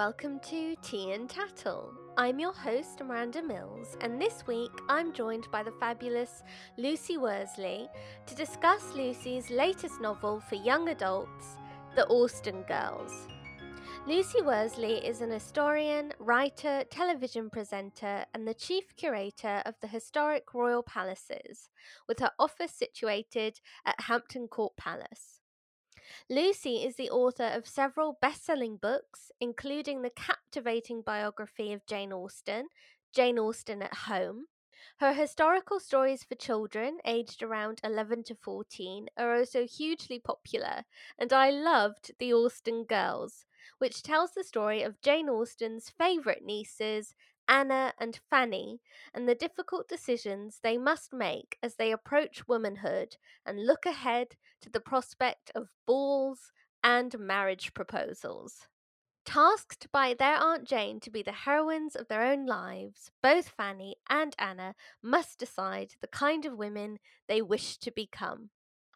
welcome to Tea and Tattle. I'm your host, Miranda Mills, and this week I'm joined by the fabulous Lucy Worsley to discuss Lucy's latest novel for young adults, The Austen Girls. Lucy Worsley is an historian, writer, television presenter, and the chief curator of the historic royal palaces, with her office situated at Hampton Court Palace. Lucy is the author of several best selling books, including the captivating biography of Jane Austen, Jane Austen at Home. Her historical stories for children aged around 11 to 14 are also hugely popular, and I loved The Austen Girls, which tells the story of Jane Austen's favourite nieces Anna and Fanny, and the difficult decisions they must make as they approach womanhood and look ahead to the prospect of balls and marriage proposals. Tasked by their Aunt Jane to be the heroines of their own lives, both Fanny and Anna must decide the kind of women they wish to become.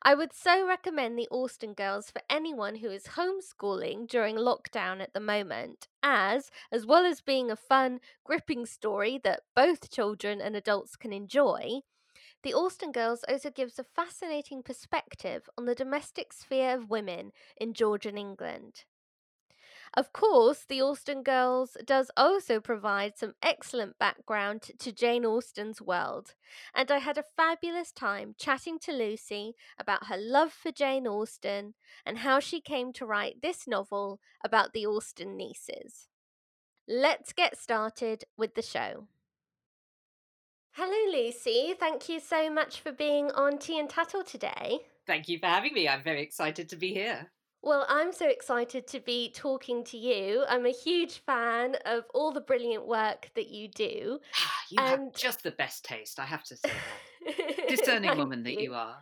I would so recommend the Austen Girls for anyone who is homeschooling during lockdown at the moment, as, as well as being a fun, gripping story that both children and adults can enjoy, the Austen Girls also gives a fascinating perspective on the domestic sphere of women in Georgian England. Of course, the Austen Girls does also provide some excellent background to Jane Austen's world, and I had a fabulous time chatting to Lucy about her love for Jane Austen and how she came to write this novel about the Austen nieces. Let's get started with the show. Hello, Lucy. Thank you so much for being on Tea and Tattle today. Thank you for having me. I'm very excited to be here. Well, I'm so excited to be talking to you. I'm a huge fan of all the brilliant work that you do. you and... have just the best taste, I have to say. Discerning woman that you are.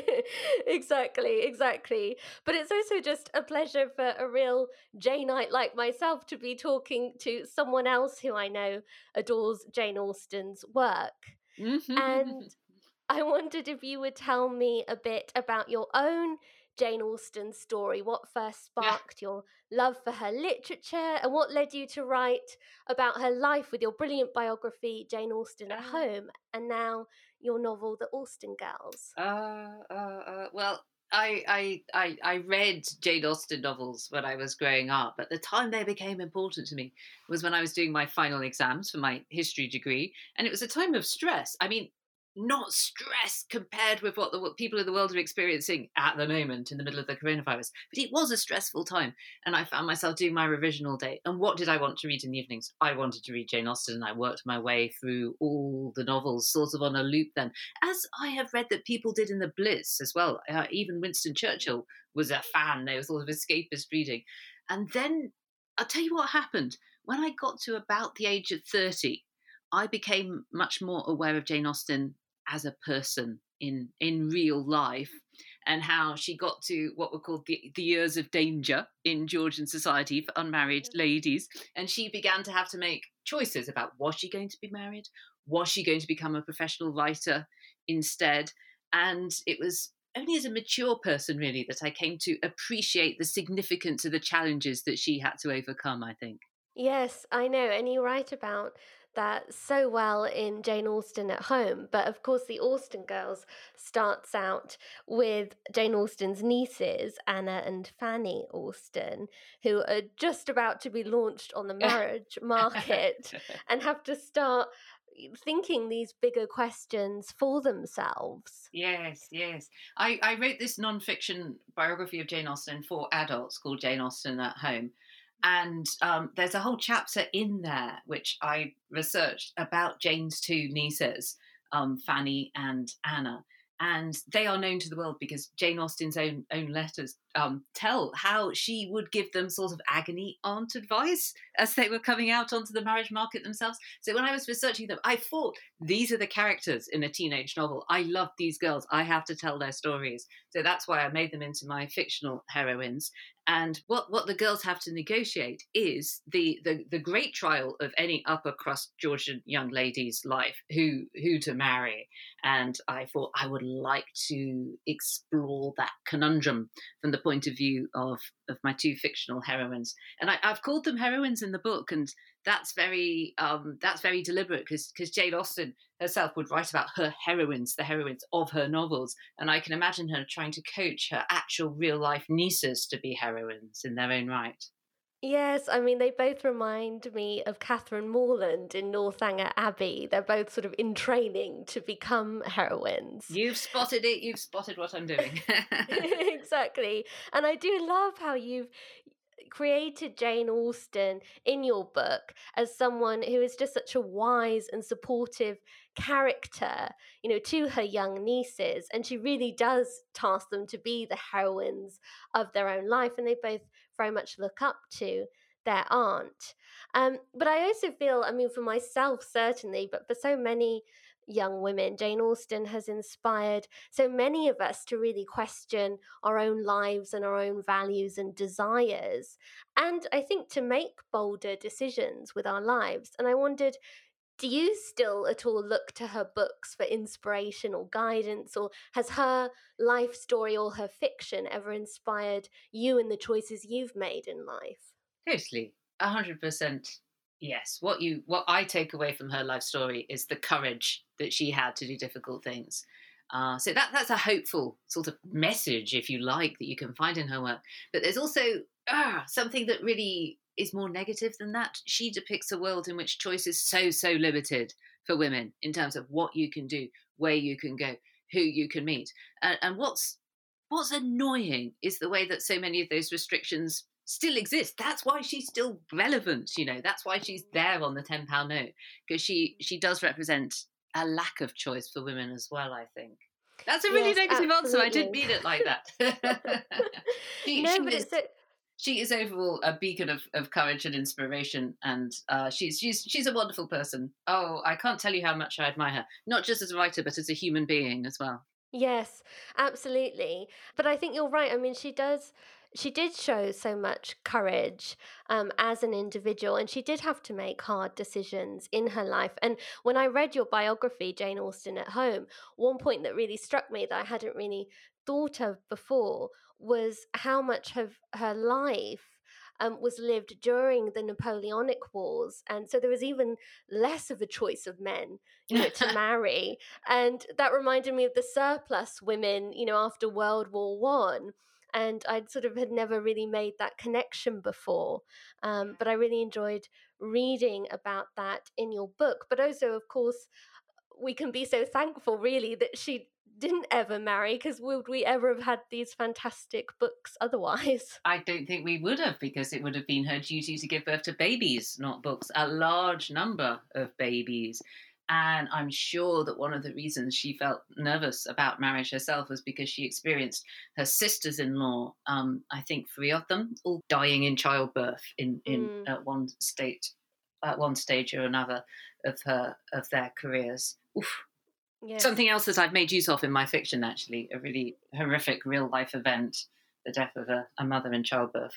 exactly, exactly. But it's also just a pleasure for a real Janeite like myself to be talking to someone else who I know adores Jane Austen's work. Mm-hmm. And I wondered if you would tell me a bit about your own Jane Austen's story? What first sparked yeah. your love for her literature and what led you to write about her life with your brilliant biography, Jane Austen at. Home, and now your novel, The Austen Girls? Uh, uh, uh, well, I, I, I, I read Jane Austen novels when I was growing up, but the time they became important to me was when I was doing my final exams for my history degree. And it was a time of stress. I mean, not stress compared with what the people in the world are experiencing at the moment in the middle of the coronavirus. But it was a stressful time, and I found myself doing my revision all day. And what did I want to read in the evenings? I wanted to read Jane Austen, and I worked my way through all the novels, sort of on a loop. Then, as I have read that people did in the Blitz as well. Uh, even Winston Churchill was a fan. There was sort of escapist reading, and then I'll tell you what happened when I got to about the age of thirty. I became much more aware of Jane Austen as a person in in real life and how she got to what were called the, the years of danger in Georgian society for unmarried ladies. And she began to have to make choices about was she going to be married? Was she going to become a professional writer instead? And it was only as a mature person, really, that I came to appreciate the significance of the challenges that she had to overcome, I think. Yes, I know. And you write about that so well in Jane Austen at Home. But of course, the Austen Girls starts out with Jane Austen's nieces, Anna and Fanny Austen, who are just about to be launched on the marriage market and have to start thinking these bigger questions for themselves. Yes, yes. I, I wrote this non-fiction biography of Jane Austen for adults called Jane Austen at Home. And um, there's a whole chapter in there which I researched about Jane's two nieces, um, Fanny and Anna. And they are known to the world because Jane Austen's own own letters um, tell how she would give them sort of agony aunt advice as they were coming out onto the marriage market themselves. So when I was researching them, I thought these are the characters in a teenage novel. I love these girls. I have to tell their stories. So that's why I made them into my fictional heroines. And what, what the girls have to negotiate is the, the, the great trial of any upper crust Georgian young lady's life, who who to marry. And I thought I would like to explore that conundrum from the point of view of of my two fictional heroines, and I, have called them heroines in the book, and that's very um, that's very deliberate because because Jane Austen herself would write about her heroines, the heroines of her novels, and I can imagine her trying to coach her actual real life nieces to be heroines in their own right. Yes, I mean, they both remind me of Catherine Morland in Northanger Abbey. They're both sort of in training to become heroines. You've spotted it, you've spotted what I'm doing. exactly. And I do love how you've created Jane Austen in your book as someone who is just such a wise and supportive character, you know, to her young nieces. And she really does task them to be the heroines of their own life. And they both very much look up to their aunt. Um, but I also feel, I mean, for myself, certainly, but for so many young women, Jane Austen has inspired so many of us to really question our own lives and our own values and desires. And I think to make bolder decisions with our lives. And I wondered, do you still at all look to her books for inspiration or guidance, or has her life story or her fiction ever inspired you in the choices you've made in life? Totally, a hundred percent. Yes, what you what I take away from her life story is the courage that she had to do difficult things. Uh, so that that's a hopeful sort of message, if you like, that you can find in her work. But there's also uh, something that really is more negative than that. She depicts a world in which choice is so, so limited for women in terms of what you can do, where you can go, who you can meet. And, and what's what's annoying is the way that so many of those restrictions still exist. That's why she's still relevant, you know. That's why she's there on the ten pound note because she she does represent a lack of choice for women as well. I think. That's a really yes, negative absolutely. answer. I didn't mean it like that. she, no, she but it's she is overall a beacon of, of courage and inspiration, and uh, she's she's she's a wonderful person. Oh, I can't tell you how much I admire her, not just as a writer, but as a human being as well. Yes, absolutely. But I think you're right. I mean, she does she did show so much courage um, as an individual, and she did have to make hard decisions in her life. And when I read your biography, Jane Austen at Home, one point that really struck me that I hadn't really thought of before was how much of her life um, was lived during the Napoleonic Wars, and so there was even less of a choice of men, you know, to marry, and that reminded me of the surplus women, you know, after World War One and I'd sort of had never really made that connection before. Um, but I really enjoyed reading about that in your book. But also, of course, we can be so thankful, really, that she didn't ever marry because would we ever have had these fantastic books otherwise? I don't think we would have because it would have been her duty to give birth to babies, not books, a large number of babies. And I'm sure that one of the reasons she felt nervous about marriage herself was because she experienced her sisters in law, um, I think three of them, all dying in childbirth in, in mm. at one state at one stage or another of her of their careers. Oof. Yes. Something else that I've made use of in my fiction, actually, a really horrific real life event, the death of a, a mother in childbirth.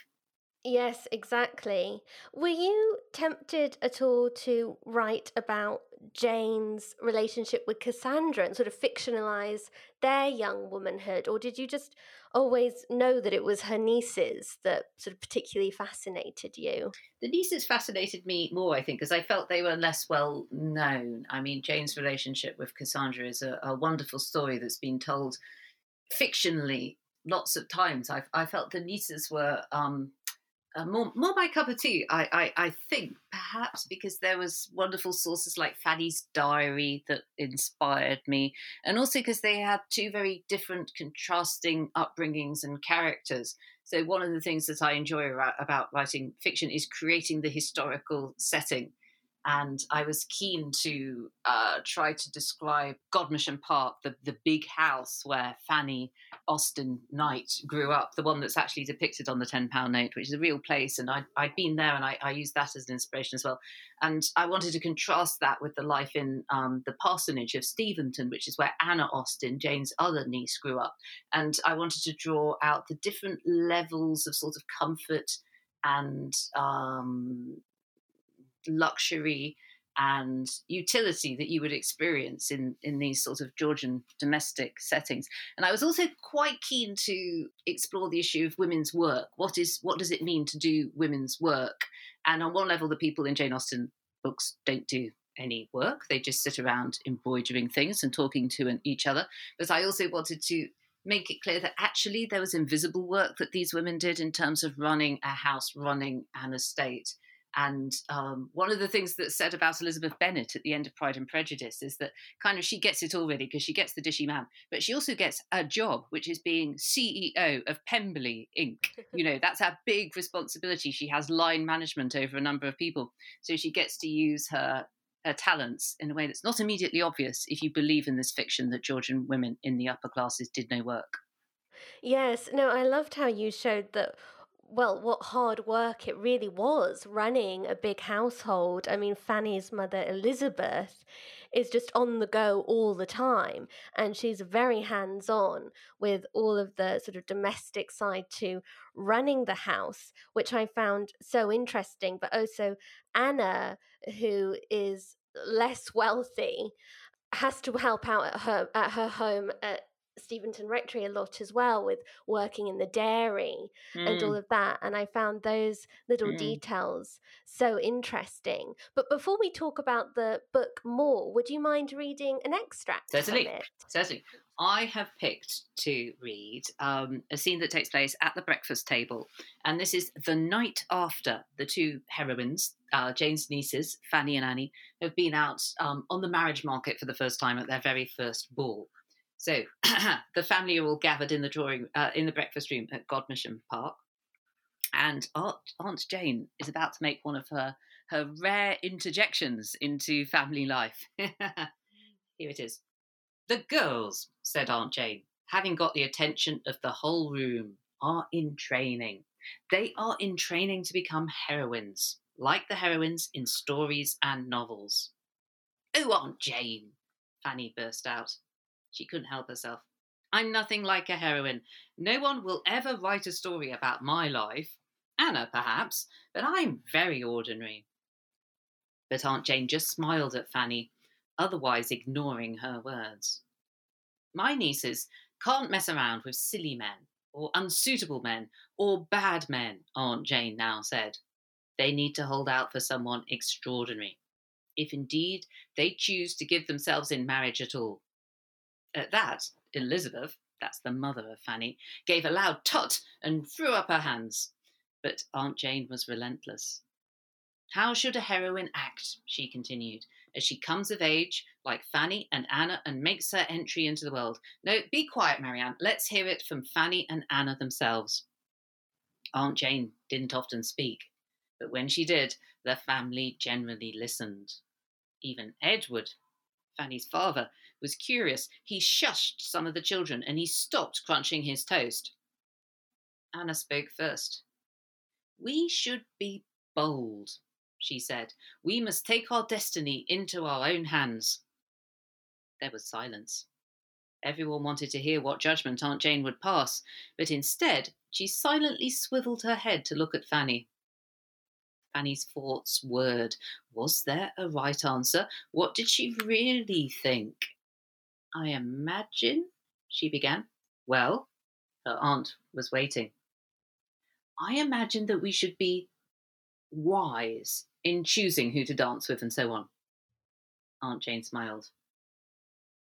Yes, exactly. Were you tempted at all to write about Jane's relationship with Cassandra and sort of fictionalize their young womanhood? Or did you just always know that it was her nieces that sort of particularly fascinated you? The nieces fascinated me more, I think, because I felt they were less well known. I mean, Jane's relationship with Cassandra is a, a wonderful story that's been told fictionally lots of times. I, I felt the nieces were. Um, uh, more more my cup of tea. I, I I think perhaps because there was wonderful sources like Fanny's diary that inspired me, and also because they had two very different, contrasting upbringings and characters. So one of the things that I enjoy about writing fiction is creating the historical setting and I was keen to uh, try to describe Godmersham Park, the, the big house where Fanny Austen Knight grew up, the one that's actually depicted on the £10 note, which is a real place. And I, I'd been there and I, I, used that as an inspiration as well. And I wanted to contrast that with the life in um, the parsonage of Steventon, which is where Anna Austen, Jane's other niece, grew up. And I wanted to draw out the different levels of sort of comfort and um, luxury and utility that you would experience in, in these sort of Georgian domestic settings. And I was also quite keen to explore the issue of women's work. What is what does it mean to do women's work? And on one level, the people in Jane Austen books don't do any work; they just sit around embroidering things and talking to each other. But I also wanted to make it clear that actually there was invisible work that these women did in terms of running a house, running an estate. And um, one of the things that's said about Elizabeth Bennet at the end of Pride and Prejudice is that kind of she gets it all already because she gets the dishy man, but she also gets a job, which is being CEO of Pemberley Inc. you know, that's a big responsibility. She has line management over a number of people. So she gets to use her her talents in a way that's not immediately obvious if you believe in this fiction that Georgian women in the upper classes did no work. Yes, no, I loved how you showed that well, what hard work it really was running a big household. I mean, Fanny's mother, Elizabeth, is just on the go all the time, and she's very hands on with all of the sort of domestic side to running the house, which I found so interesting. But also, Anna, who is less wealthy, has to help out at her at her home at Steventon Rectory a lot as well with working in the dairy mm. and all mm. of that. And I found those little mm. details so interesting. But before we talk about the book more, would you mind reading an extract? Certainly. Certainly. I have picked to read um, a scene that takes place at the breakfast table. And this is the night after the two heroines, uh, Jane's nieces, Fanny and Annie, have been out um, on the marriage market for the first time at their very first ball. So the family are all gathered in the drawing uh, in the breakfast room at Godmersham Park, and Aunt, Aunt Jane is about to make one of her her rare interjections into family life. Here it is. The girls, said Aunt Jane, having got the attention of the whole room, are in training. They are in training to become heroines, like the heroines in stories and novels. Oh, Aunt Jane, Fanny burst out. She couldn't help herself. I'm nothing like a heroine. No one will ever write a story about my life. Anna, perhaps, but I'm very ordinary. But Aunt Jane just smiled at Fanny, otherwise ignoring her words. My nieces can't mess around with silly men, or unsuitable men, or bad men, Aunt Jane now said. They need to hold out for someone extraordinary, if indeed they choose to give themselves in marriage at all. At that, Elizabeth, that's the mother of Fanny, gave a loud tut and threw up her hands. But Aunt Jane was relentless. How should a heroine act, she continued, as she comes of age, like Fanny and Anna, and makes her entry into the world? No, be quiet, Marianne. Let's hear it from Fanny and Anna themselves. Aunt Jane didn't often speak, but when she did, the family generally listened. Even Edward, Fanny's father, was curious. He shushed some of the children and he stopped crunching his toast. Anna spoke first. We should be bold, she said. We must take our destiny into our own hands. There was silence. Everyone wanted to hear what judgment Aunt Jane would pass, but instead she silently swiveled her head to look at Fanny. Fanny's thoughts whirred. Was there a right answer? What did she really think? I imagine, she began. Well, her aunt was waiting. I imagine that we should be wise in choosing who to dance with and so on. Aunt Jane smiled.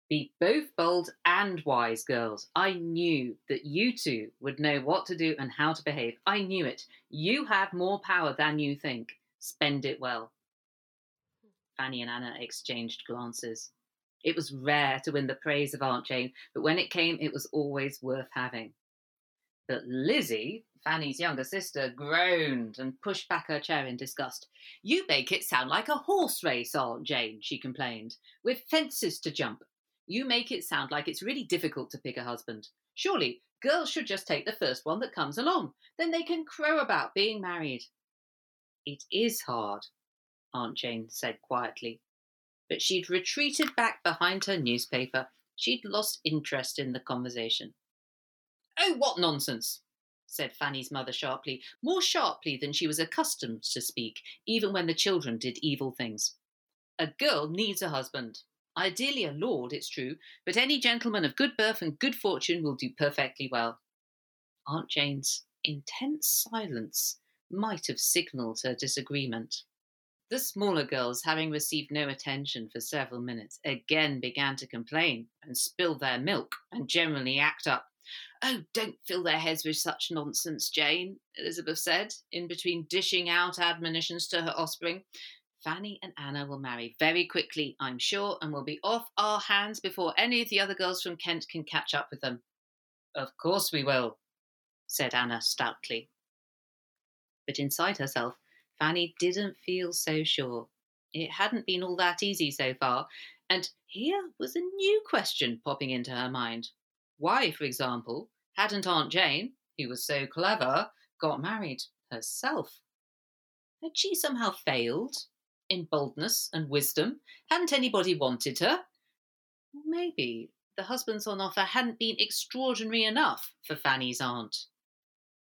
Be both bold and wise, girls. I knew that you two would know what to do and how to behave. I knew it. You have more power than you think. Spend it well. Fanny and Anna exchanged glances. It was rare to win the praise of Aunt Jane, but when it came, it was always worth having. But Lizzie, Fanny's younger sister, groaned and pushed back her chair in disgust. You make it sound like a horse race, Aunt Jane, she complained, with fences to jump. You make it sound like it's really difficult to pick a husband. Surely girls should just take the first one that comes along. Then they can crow about being married. It is hard, Aunt Jane said quietly but she'd retreated back behind her newspaper. She'd lost interest in the conversation. Oh, what nonsense! said Fanny's mother sharply, more sharply than she was accustomed to speak, even when the children did evil things. A girl needs a husband. Ideally a lord, it's true, but any gentleman of good birth and good fortune will do perfectly well. Aunt Jane's intense silence might have signalled her disagreement. The smaller girls, having received no attention for several minutes, again began to complain and spill their milk and generally act up. Oh, don't fill their heads with such nonsense, Jane, Elizabeth said, in between dishing out admonitions to her offspring. Fanny and Anna will marry very quickly, I'm sure, and will be off our hands before any of the other girls from Kent can catch up with them. Of course we will, said Anna stoutly. But inside herself, Fanny didn't feel so sure. It hadn't been all that easy so far, and here was a new question popping into her mind. Why, for example, hadn't Aunt Jane, who was so clever, got married herself? Had she somehow failed in boldness and wisdom? Hadn't anybody wanted her? Maybe the husbands on offer hadn't been extraordinary enough for Fanny's aunt.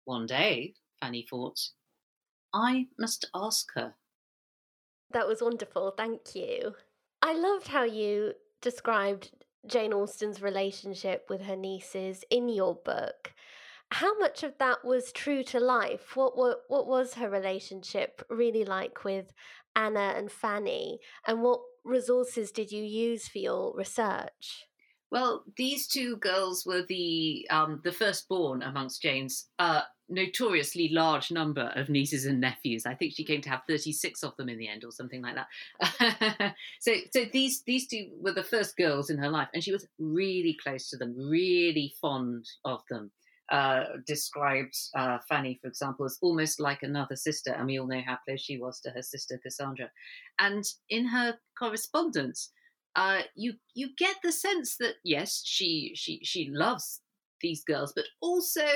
One day, Fanny thought, I must ask her. That was wonderful. Thank you. I loved how you described Jane Austen's relationship with her nieces in your book. How much of that was true to life? What, what what was her relationship really like with Anna and Fanny? And what resources did you use for your research? Well, these two girls were the um, the firstborn amongst Jane's uh, notoriously large number of nieces and nephews. I think she came to have thirty six of them in the end, or something like that. so, so these these two were the first girls in her life, and she was really close to them, really fond of them. Uh, described uh, Fanny, for example, as almost like another sister, and we all know how close she was to her sister Cassandra. And in her correspondence, uh, you you get the sense that yes, she she she loves these girls, but also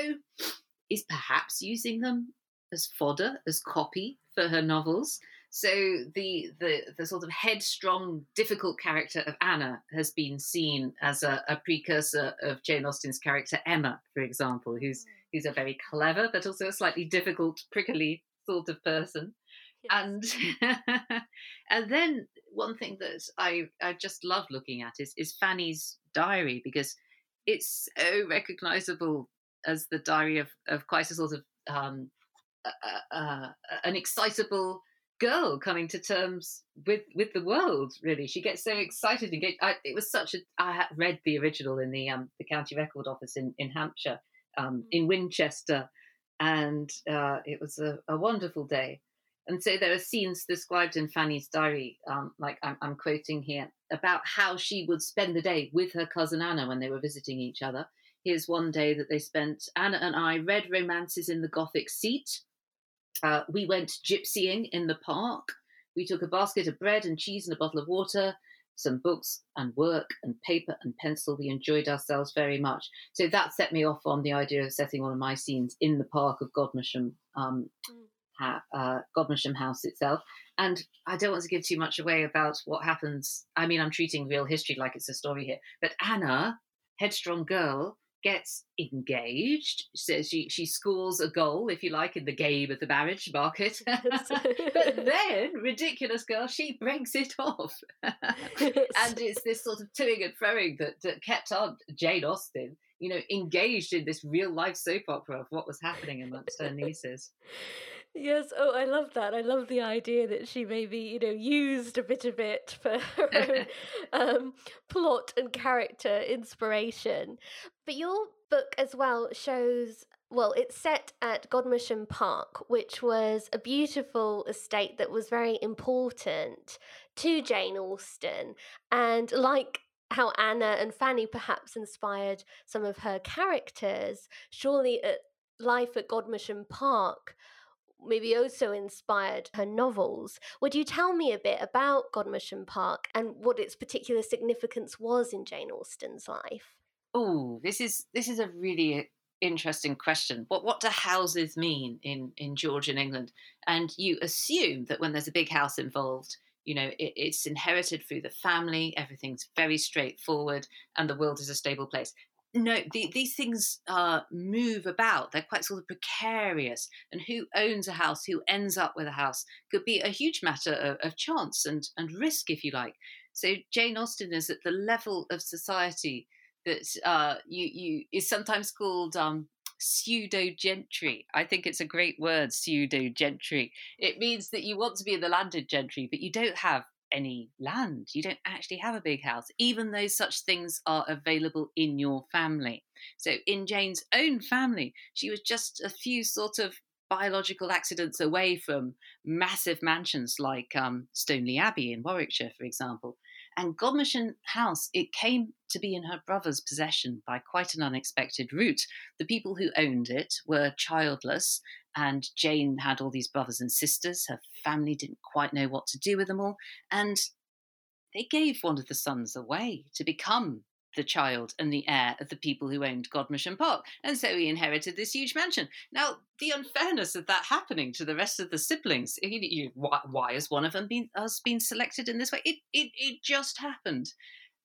is perhaps using them as fodder, as copy for her novels. So the the the sort of headstrong, difficult character of Anna has been seen as a, a precursor of Jane Austen's character Emma, for example, who's mm. who's a very clever but also a slightly difficult, prickly sort of person. Yes. And and then one thing that I I just love looking at is is Fanny's diary because it's so recognizable as the diary of of quite a sort of um, uh, uh, an excitable girl coming to terms with with the world. Really, she gets so excited and get. I, it was such a. I had read the original in the um, the county record office in in Hampshire, um, mm. in Winchester, and uh, it was a, a wonderful day. And so there are scenes described in Fanny's diary, um, like I'm, I'm, quoting here, about how she would spend the day with her cousin Anna when they were visiting each other. Here's one day that they spent, Anna and I read romances in the Gothic seat. Uh, we went gypsying in the park. We took a basket of bread and cheese and a bottle of water, some books and work and paper and pencil. We enjoyed ourselves very much. So that set me off on the idea of setting one of my scenes in the park of Godmersham. Um, mm uh, Godmersham House itself. And I don't want to give too much away about what happens. I mean, I'm treating real history like it's a story here. But Anna, headstrong girl, gets engaged. So she she scores a goal, if you like, in the game of the marriage market. but then, ridiculous girl, she breaks it off, and it's this sort of toing and froing that, that kept on Jane Austen. You know, engaged in this real life soap opera of what was happening amongst her nieces. Yes, oh, I love that. I love the idea that she maybe, you know, used a bit of it for her own um, plot and character inspiration. But your book as well shows well, it's set at Godmersham Park, which was a beautiful estate that was very important to Jane Austen. And like how Anna and Fanny perhaps inspired some of her characters, surely at life at Godmersham Park maybe also inspired her novels. Would you tell me a bit about Godmersham Park and what its particular significance was in Jane Austen's life? Oh, this is this is a really interesting question. What what do houses mean in in Georgian England? And you assume that when there's a big house involved, you know it, it's inherited through the family. Everything's very straightforward, and the world is a stable place. No, the, these things uh, move about. They're quite sort of precarious. And who owns a house, who ends up with a house, could be a huge matter of, of chance and, and risk, if you like. So Jane Austen is at the level of society that uh, you, you is sometimes called um, pseudo gentry. I think it's a great word, pseudo gentry. It means that you want to be in the landed gentry, but you don't have any land. You don't actually have a big house, even though such things are available in your family. So, in Jane's own family, she was just a few sort of biological accidents away from massive mansions like um, Stoneleigh Abbey in Warwickshire, for example. And Godmersham House, it came to be in her brother's possession by quite an unexpected route. The people who owned it were childless, and Jane had all these brothers and sisters. Her family didn't quite know what to do with them all, and they gave one of the sons away to become the child and the heir of the people who owned Godmersham Park. And so he inherited this huge mansion. Now, the unfairness of that happening to the rest of the siblings, you, why, why, has one of them been, has been selected in this way? It, it, it just happened.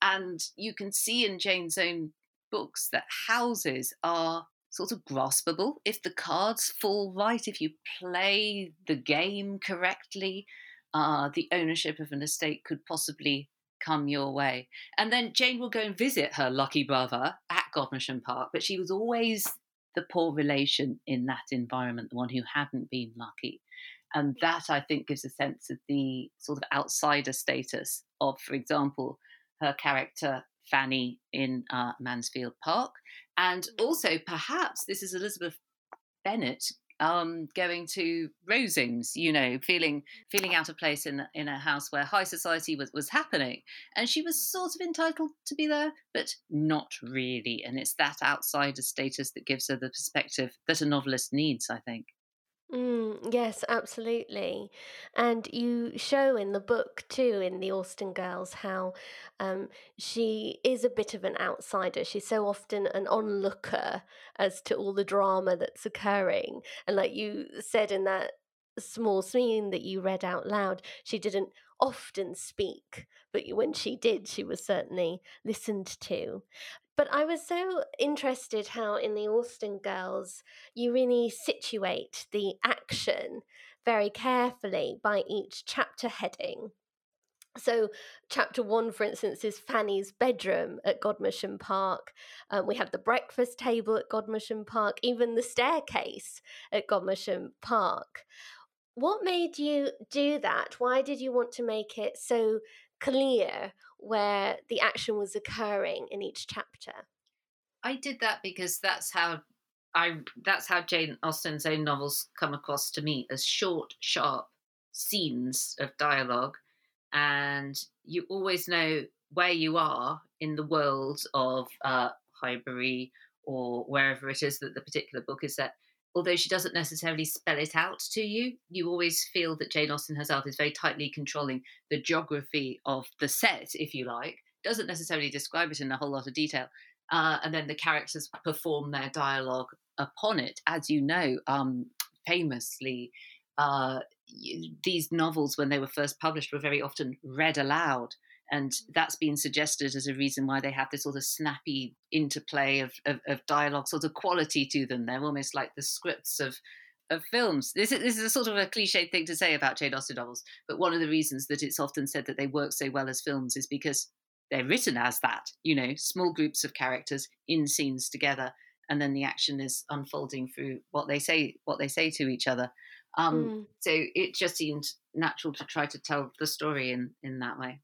And you can see in Jane's own books that houses are sort of graspable if the cards fall right, if you play the game correctly. Uh, the ownership of an estate could possibly come your way. And then Jane will go and visit her lucky brother at Godmersham Park, but she was always the poor relation in that environment, the one who hadn't been lucky. And that, I think, gives a sense of the sort of outsider status of, for example, her character Fanny in uh, Mansfield Park. And also, perhaps, this is Elizabeth Bennet um, going to Rosings, you know, feeling feeling out of place in in a house where high society was was happening, and she was sort of entitled to be there, but not really. And it's that outsider status that gives her the perspective that a novelist needs, I think. Mm, yes, absolutely. And you show in the book too, in the Austen Girls, how um, she is a bit of an outsider. She's so often an onlooker as to all the drama that's occurring. And like you said in that small scene that you read out loud, she didn't often speak, but when she did, she was certainly listened to. But I was so interested how in the Austen Girls you really situate the action very carefully by each chapter heading. So, chapter one, for instance, is Fanny's bedroom at Godmersham Park. Um, we have the breakfast table at Godmersham Park, even the staircase at Godmersham Park. What made you do that? Why did you want to make it so clear where the action was occurring in each chapter. I did that because that's how I that's how Jane Austen's own novels come across to me as short, sharp scenes of dialogue, and you always know where you are in the world of uh, Highbury or wherever it is that the particular book is set although she doesn't necessarily spell it out to you, you always feel that Jane Austen herself is very tightly controlling the geography of the set, if you like. Doesn't necessarily describe it in a whole lot of detail. Uh, and then the characters perform their dialogue upon it. As you know, um, famously, uh, these novels, when they were first published, were very often read aloud and that's been suggested as a reason why they have this sort of snappy interplay of, of, of dialogue, sort of quality to them. They're almost like the scripts of of films. This is, this is a sort of a cliched thing to say about Jane Austen novels, but one of the reasons that it's often said that they work so well as films is because they're written as that. You know, small groups of characters in scenes together, and then the action is unfolding through what they say what they say to each other. Um, mm. So it just seemed natural to try to tell the story in in that way.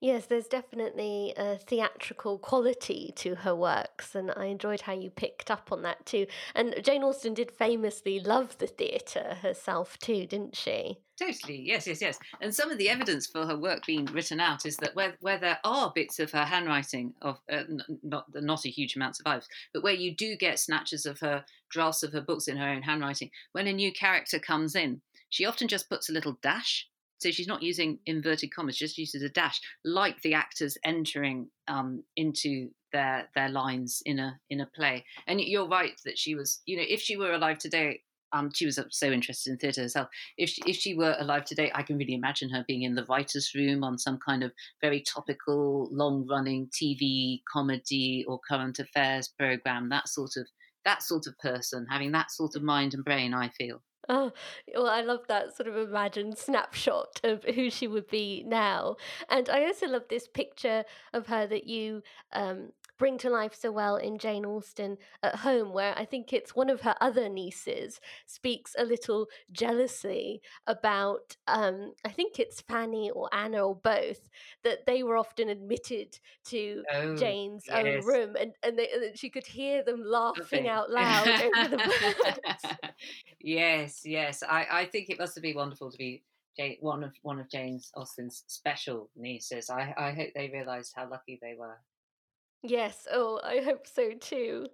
Yes, there's definitely a theatrical quality to her works, and I enjoyed how you picked up on that too. And Jane Austen did famously love the theatre herself too, didn't she? Totally, yes, yes, yes. And some of the evidence for her work being written out is that where, where there are bits of her handwriting, of uh, not not a huge amount survives, but where you do get snatches of her drafts of her books in her own handwriting, when a new character comes in, she often just puts a little dash so she's not using inverted commas, just uses a dash, like the actors entering um, into their their lines in a in a play. And you're right that she was, you know, if she were alive today, um, she was so interested in theatre herself. If she, if she were alive today, I can really imagine her being in the writers' room on some kind of very topical, long-running TV comedy or current affairs program. That sort of that sort of person, having that sort of mind and brain. I feel. Oh, well, I love that sort of imagined snapshot of who she would be now. And I also love this picture of her that you um, bring to life so well in Jane Austen at home, where I think it's one of her other nieces speaks a little jealously about, um, I think it's Fanny or Anna or both, that they were often admitted to oh, Jane's yes. own room and, and, they, and, she could hear them laughing okay. out loud over the yes, yes. I, I think it must have been wonderful to be Jane, one of one of Jane's Austen's special nieces. I, I hope they realised how lucky they were. Yes, oh, I hope so too.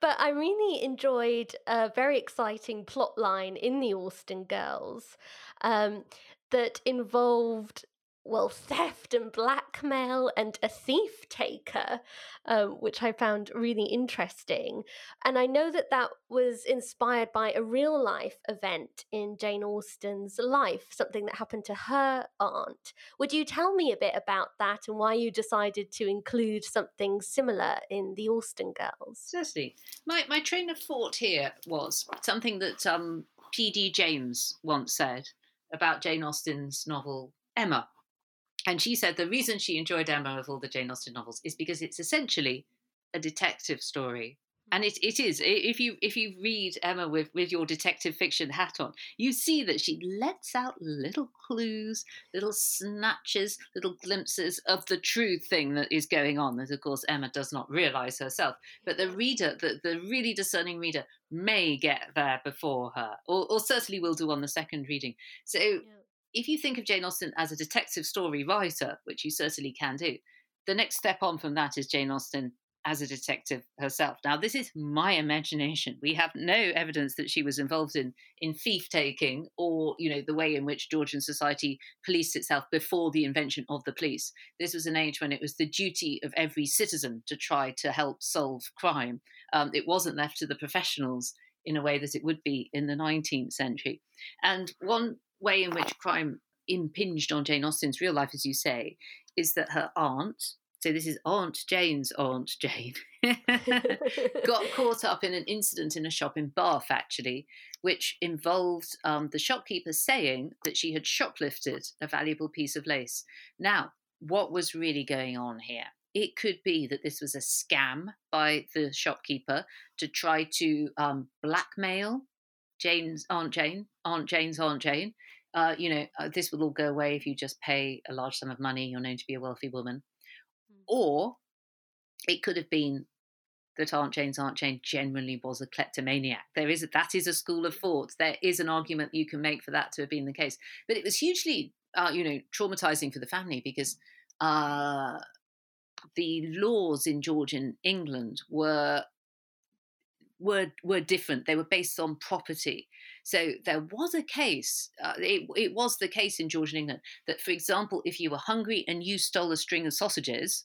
But I really enjoyed a very exciting plot line in the Austen Girls um, that involved well, theft and blackmail and a thief taker, um, which I found really interesting. And I know that that was inspired by a real life event in Jane Austen's life, something that happened to her aunt. Would you tell me a bit about that and why you decided to include something similar in the Austen Girls? Certainly. My, my train of thought here was something that um, P.D. James once said about Jane Austen's novel Emma and she said the reason she enjoyed Emma of all the Jane Austen novels is because it's essentially a detective story. Hmm. And it, it is. If you if you read Emma with, with your detective fiction hat on, you see that she lets out little clues, little snatches, little glimpses of the true thing that is going on. That of course Emma does not realise herself. But the reader, the, the really discerning reader, may get there before her, or, or certainly will do on the second reading. So yeah if you think of Jane Austen as a detective story writer, which you certainly can do, the next step on from that is Jane Austen as a detective herself. Now, this is my imagination. We have no evidence that she was involved in in thief taking or, you know, the way in which Georgian society policed itself before the invention of the police. This was an age when it was the duty of every citizen to try to help solve crime. Um, it wasn't left to the professionals in a way that it would be in the 19th century. And one way in which crime impinged on Jane Austen's real life, as you say, is that her aunt, so this is Aunt Jane's Aunt Jane, got caught up in an incident in a shop in Bath, actually, which involved um, the shopkeeper saying that she had shoplifted a valuable piece of lace. Now, what was really going on here? It could be that this was a scam by the shopkeeper to try to um, blackmail Jane's Aunt Jane, Aunt Jane's Aunt Jane. Uh, you know, uh, this will all go away if you just pay a large sum of money. You're known to be a wealthy woman. Mm. Or it could have been that Aunt Jane's Aunt Jane genuinely was a kleptomaniac. There is a, that is a school of thought. There is an argument you can make for that to have been the case. But it was hugely, uh, you know, traumatizing for the family because uh, the laws in Georgian England were were were different. They were based on property. So there was a case. Uh, it, it was the case in Georgian England that, for example, if you were hungry and you stole a string of sausages,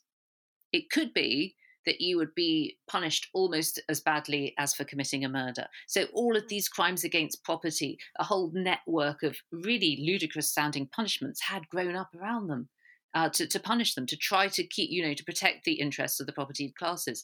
it could be that you would be punished almost as badly as for committing a murder. So, all of these crimes against property, a whole network of really ludicrous sounding punishments had grown up around them. Uh, to, to punish them, to try to keep, you know, to protect the interests of the property classes.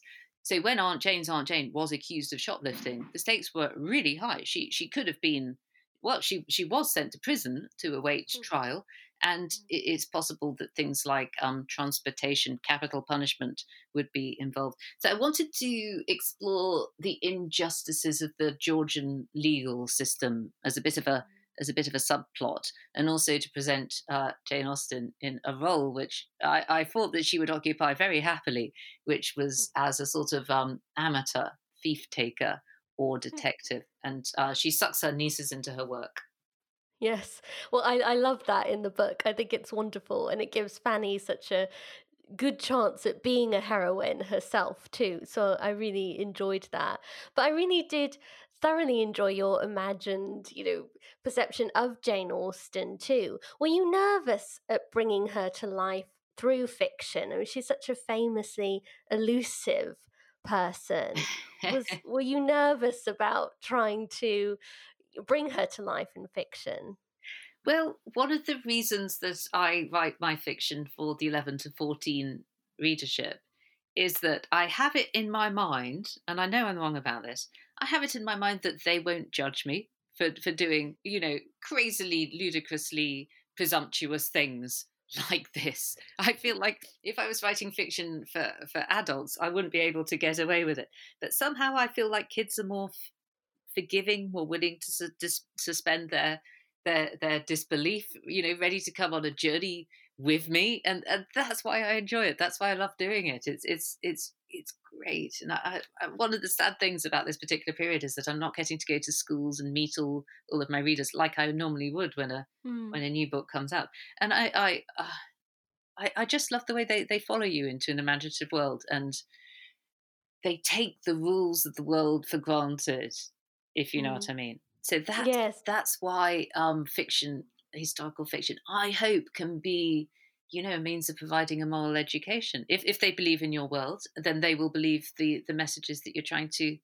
So when Aunt Jane's Aunt Jane was accused of shoplifting, the stakes were really high. She she could have been well, she she was sent to prison to await mm. trial, and mm. it's possible that things like um, transportation, capital punishment would be involved. So I wanted to explore the injustices of the Georgian legal system as a bit of a mm as a bit of a subplot, and also to present uh, Jane Austen in a role which I, I, thought that she would occupy very happily, which was hmm. as a sort of um, amateur thief taker or hmm. detective, and uh, she sucks her nieces into her work. Yes, well, I, I love that in the book. I think it's wonderful, and it gives Fanny such a good chance at being a heroine herself too. So I really enjoyed that. But I really did thoroughly enjoy your imagined, you know, perception of Jane Austen too. Were you nervous at bringing her to life through fiction? I mean, she's such a famously elusive person. Was were you nervous about trying to bring her to life in fiction? Well, one of the reasons that I write my fiction for the 11 to 14 readership is that I have it in my mind, and I know I'm wrong about this, I have it in my mind that they won't judge me for, for doing, you know, crazily, ludicrously presumptuous things like this. I feel like if I was writing fiction for, for adults, I wouldn't be able to get away with it. But somehow I feel like kids are more forgiving, more willing to su- dis- suspend their their their disbelief, you know, ready to come on a journey with me, and, and that's why I enjoy it. That's why I love doing it. It's it's it's it's great. And I, I, one of the sad things about this particular period is that I'm not getting to go to schools and meet all all of my readers like I normally would when a mm. when a new book comes out. And I I, uh, I I just love the way they they follow you into an imaginative world and they take the rules of the world for granted, if you know mm. what I mean. So that's yes. that's why um, fiction, historical fiction, I hope can be, you know, a means of providing a moral education. If if they believe in your world, then they will believe the the messages that you're trying to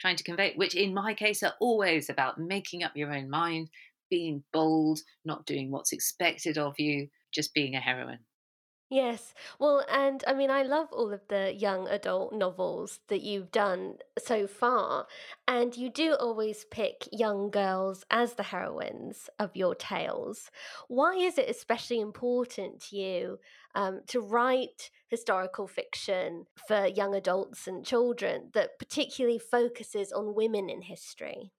trying to convey, which in my case are always about making up your own mind, being bold, not doing what's expected of you, just being a heroine. Yes. Well, and I mean, I love all of the young adult novels that you've done so far. And you do always pick young girls as the heroines of your tales. Why is it especially important to you um, to write historical fiction for young adults and children that particularly focuses on women in history?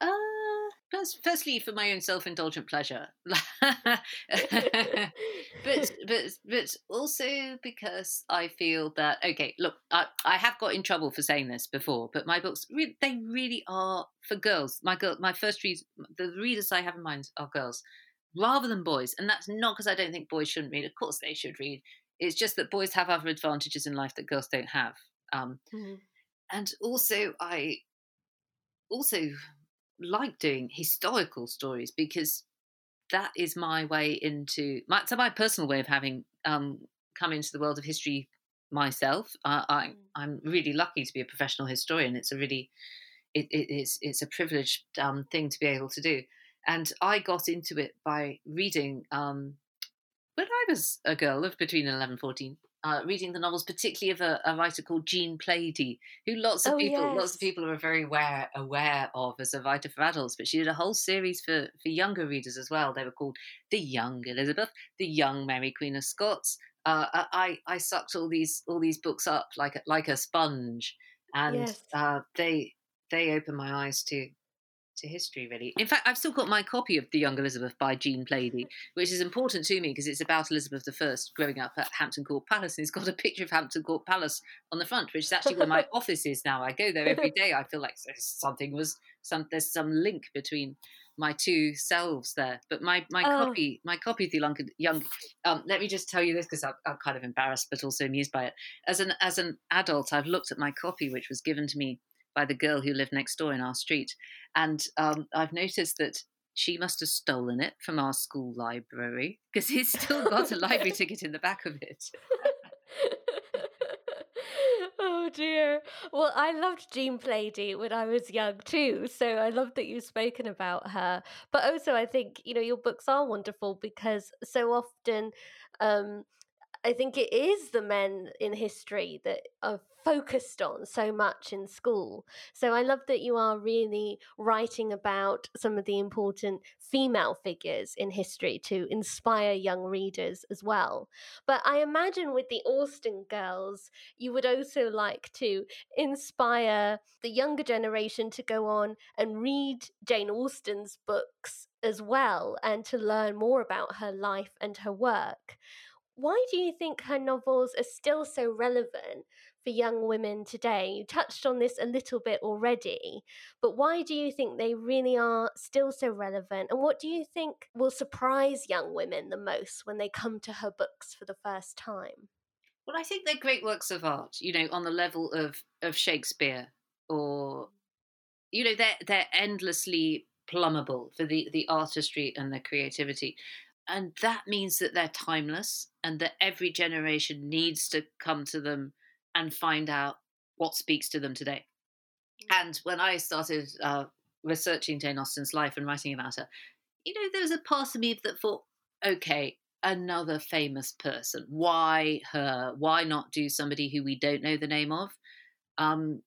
Uh, firstly, for my own self-indulgent pleasure, but but but also because I feel that okay, look, I, I have got in trouble for saying this before, but my books they really are for girls. My girl, my first read, the readers I have in mind are girls rather than boys, and that's not because I don't think boys shouldn't read. Of course, they should read. It's just that boys have other advantages in life that girls don't have. Um, mm-hmm. And also, I also like doing historical stories because that is my way into my so my personal way of having um, come into the world of history myself. Uh, I mm. I'm really lucky to be a professional historian. It's a really it, it, it's it's a privileged um, thing to be able to do. And I got into it by reading um, when I was a girl of between 11 and 14 uh, reading the novels, particularly of a, a, writer called Jean Plaidy, who lots of oh, people, yes. lots of people are very aware aware of as a writer for adults. But she did a whole series for for younger readers as well. They were called The Young Elizabeth, The Young Mary Queen of Scots. Uh, I I sucked all these all these books up like a, like a sponge, and yes. uh, they they opened my eyes to to history, really. In fact, I've still got my copy of The Young Elizabeth by Jean Plaidy, which is important to me because it's about Elizabeth I growing up at Hampton Court Palace. And it's got a picture of Hampton Court Palace on the front, which is actually where my office is now. I go there every day. I feel like something was some there's some link between my two selves there. But my my oh. copy my copy of the young young um, let me just tell you this because I'm, I'm, kind of embarrassed but also amused by it. As an as an adult, I've looked at my copy which was given to me by the girl who lived next door in our street. And um, I've noticed that she must have stolen it from our school library because he's still got a library ticket in the back of it. oh dear. Well, I loved Jean Plaidy when I was young too, so I love that you've spoken about her. But also, I think you know your books are wonderful because so often um, I think it is the men in history that are focused on so much in school. So I love that you are really writing about some of the important female figures in history to inspire young readers as well. But I imagine with the Austen girls, you would also like to inspire the younger generation to go on and read Jane Austen's books as well and to learn more about her life and her work. Why do you think her novels are still so relevant for young women today? You touched on this a little bit already, but why do you think they really are still so relevant? And what do you think will surprise young women the most when they come to her books for the first time? Well, I think they're great works of art, you know, on the level of, of Shakespeare or, mm. you know, they're, they're endlessly plumbable for the, the artistry and the creativity and that means that they're timeless and that every generation needs to come to them and find out what speaks to them today. Mm. And when I started uh, researching Jane Austen's life and writing about her, you know, there was a part of me that thought, okay, another famous person. Why her? Why not do somebody who we don't know the name of? Um,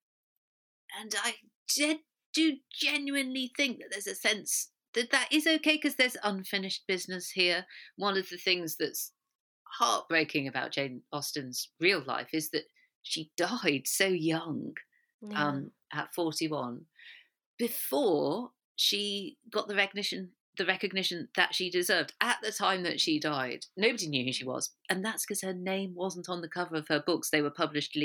and I did, do genuinely think that there's a sense that that is okay because there's unfinished business here. One of the things that's heartbreaking about Jane Austen's real life is that she died so young, yeah. um, at 41, before she got the recognition the recognition that she deserved at the time that she died. Nobody knew who she was, and that's because her name wasn't on the cover of her books. They were published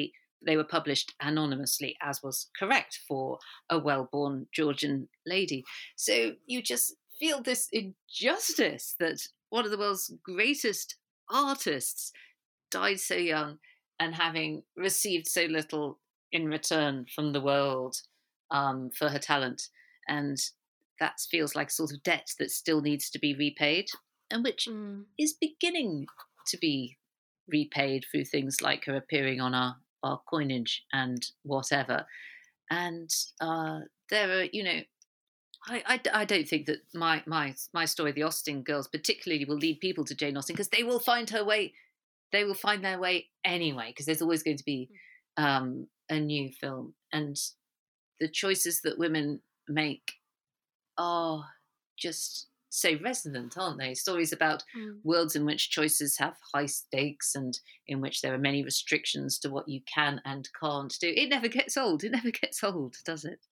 they were published anonymously, as was correct for a well-born Georgian lady. So you just feel this injustice that one of the world's greatest artists died so young and having received so little in return from the world um, for her talent. And that feels like a sort of debt that still needs to be repaid and which mm. is beginning to be repaid through things like her appearing on our, our coinage and whatever. And uh, there are, you know, I, I, I, don't think that my, my, my story, the Austen girls, particularly will lead people to Jane Austen because they will find her way, they will find their way anyway because there's always going to be mm. um, a new film. And the choices that women make are just so resonant, aren't they? Stories about mm. worlds in which choices have high stakes and in which there are many restrictions to what you can and can't do. It never gets old. It never gets old, does it?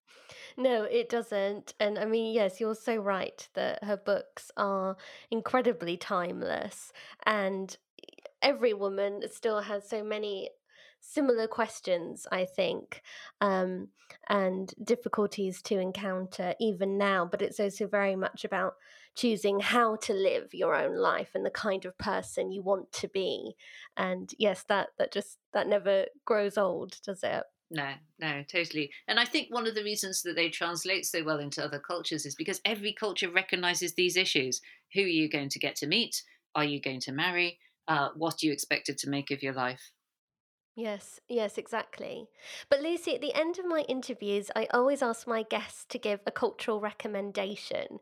No, it doesn't. And I mean, yes, you're so right that her books are incredibly timeless. And every woman still has so many similar questions, I think, um, and difficulties to encounter even now. But it's also very much about choosing how to live your own life and the kind of person you want to be. And yes, that that just that never grows old, does it? No, no, totally. And I think one of the reasons that they translate so well into other cultures is because every culture recognizes these issues. Who are you going to get to meet? Are you going to marry? Uh, what are you expected to make of your life? Yes, yes, exactly. But Lucy, at the end of my interviews, I always ask my guests to give a cultural recommendation.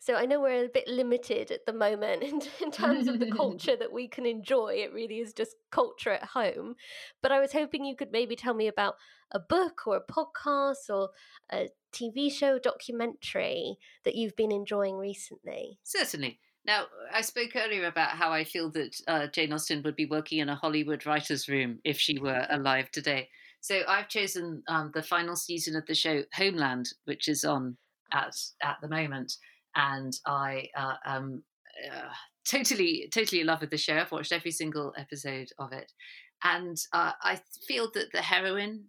So I know we're a bit limited at the moment in, in terms of the culture that we can enjoy. It really is just culture at home. But I was hoping you could maybe tell me about a book or a podcast or a TV show, documentary that you've been enjoying recently. Certainly. Now, I spoke earlier about how I feel that uh, Jane Austen would be working in a Hollywood writer's room if she were alive today. So I've chosen um, the final season of the show Homeland, which is on at at the moment, and I uh, am uh, totally totally in love with the show. I've watched every single episode of it, and uh, I feel that the heroine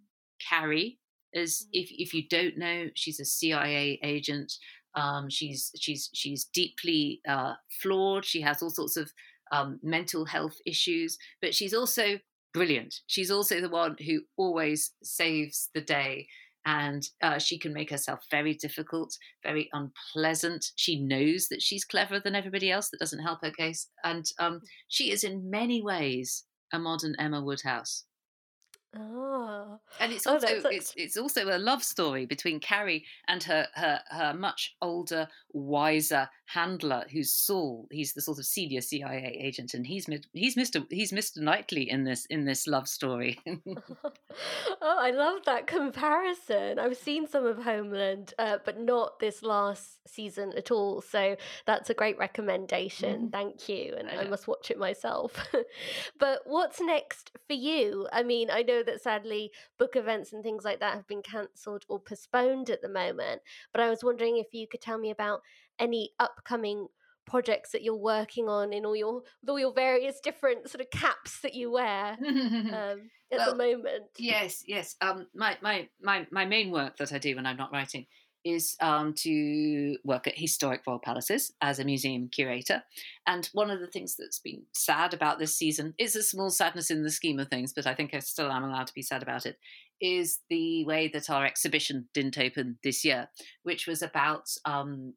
Carrie is, mm. if if you don't know, she's a CIA agent um, she's she's she's deeply uh, flawed. She has all sorts of um, mental health issues, but she's also brilliant. She's also the one who always saves the day. And uh, she can make herself very difficult, very unpleasant. She knows that she's cleverer than everybody else. That doesn't help her case. And um, she is, in many ways, a modern Emma Woodhouse. Oh, and it's also oh, it's it's also a love story between Carrie and her her her much older, wiser handler, who's Saul. He's the sort of senior CIA agent, and he's he's Mister he's Mister Knightley in this in this love story. oh, I love that comparison. I've seen some of Homeland, uh, but not this last season at all. So that's a great recommendation. Mm. Thank you, and I, I must watch it myself. but what's next for you? I mean, I know know that sadly book events and things like that have been cancelled or postponed at the moment. But I was wondering if you could tell me about any upcoming projects that you're working on in all your with all your various different sort of caps that you wear um, at well, the moment. Yes, yes. Um, my my my my main work that I do when I'm not writing is um, to work at historic royal palaces as a museum curator. And one of the things that's been sad about this season is a small sadness in the scheme of things, but I think I still am allowed to be sad about it. Is the way that our exhibition didn't open this year, which was about um,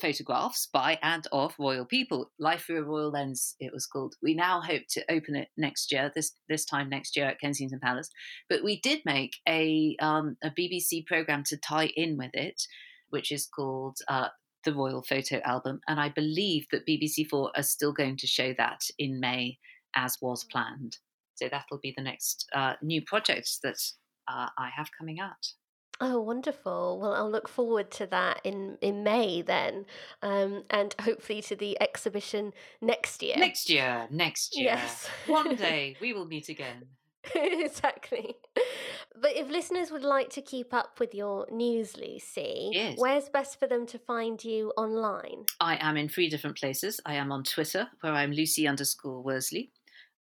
photographs by and of royal people. Life through a royal lens, it was called. We now hope to open it next year, this this time next year at Kensington Palace. But we did make a um, a BBC program to tie in with it. which is called uh, the Royal Photo Album. And I believe that BBC4 are still going to show that in May as was planned. So that'll be the next uh, new project that uh, I have coming out. Oh, wonderful. Well, I'll look forward to that in, in May then, um, and hopefully to the exhibition next year. Next year, next year. Yes. One day we will meet again. exactly. But if listeners would like to keep up with your news, Lucy, Yes. where's best for them to find you online? I am in three different places. I am on Twitter, where I'm Lucy underscore Worsley.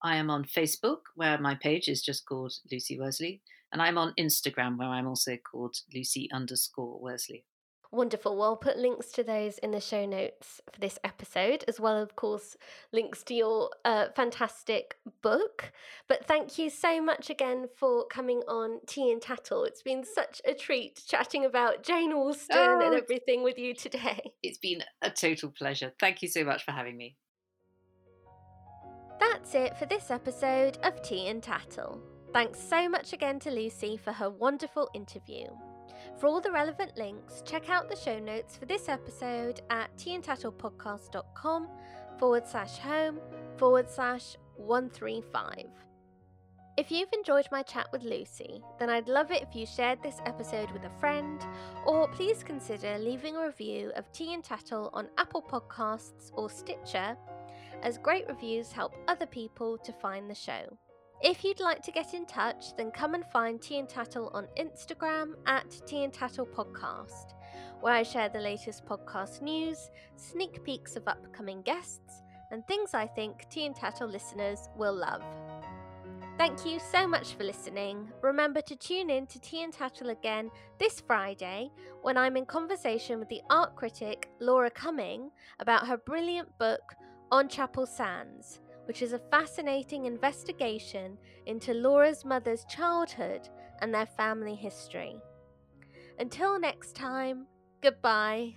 I am on Facebook, where my page is just called Lucy Worsley. And I'm on Instagram, where I'm also called Lucy underscore Worsley. Wonderful. Well, I'll put links to those in the show notes for this episode, as well, of course, links to your uh, fantastic book. But thank you so much again for coming on Tea and Tattle. It's been such a treat chatting about Jane Austen and Oh. everything with you today. It's been a total pleasure. Thank you so much for having me. That's it for this episode of Tea and Tattle. Thanks so much again to Lucy for her wonderful interview. For all the relevant links, check out the show notes for this episode at teaandtattlepodcast.com forward slash home forward slash 135. If you've enjoyed my chat with Lucy, then I'd love it if you shared this episode with a friend, or please consider leaving a review of Tea and Tattle on Apple Podcasts or Stitcher as great reviews help other people to find the show. If you'd like to get in touch, then come and find Tea and Tattle on Instagram at Tea and Tattle Podcast, where I share the latest podcast news, sneak peeks of upcoming guests, and things I think Tea and Tattle listeners will love. Thank you so much for listening. Remember to tune in to Tea and Tattle again this Friday when I'm in conversation with the art critic Laura Cumming about her brilliant book On Chapel Sands, which is a fascinating investigation into Laura's mother's childhood and their family history. Until next time, goodbye.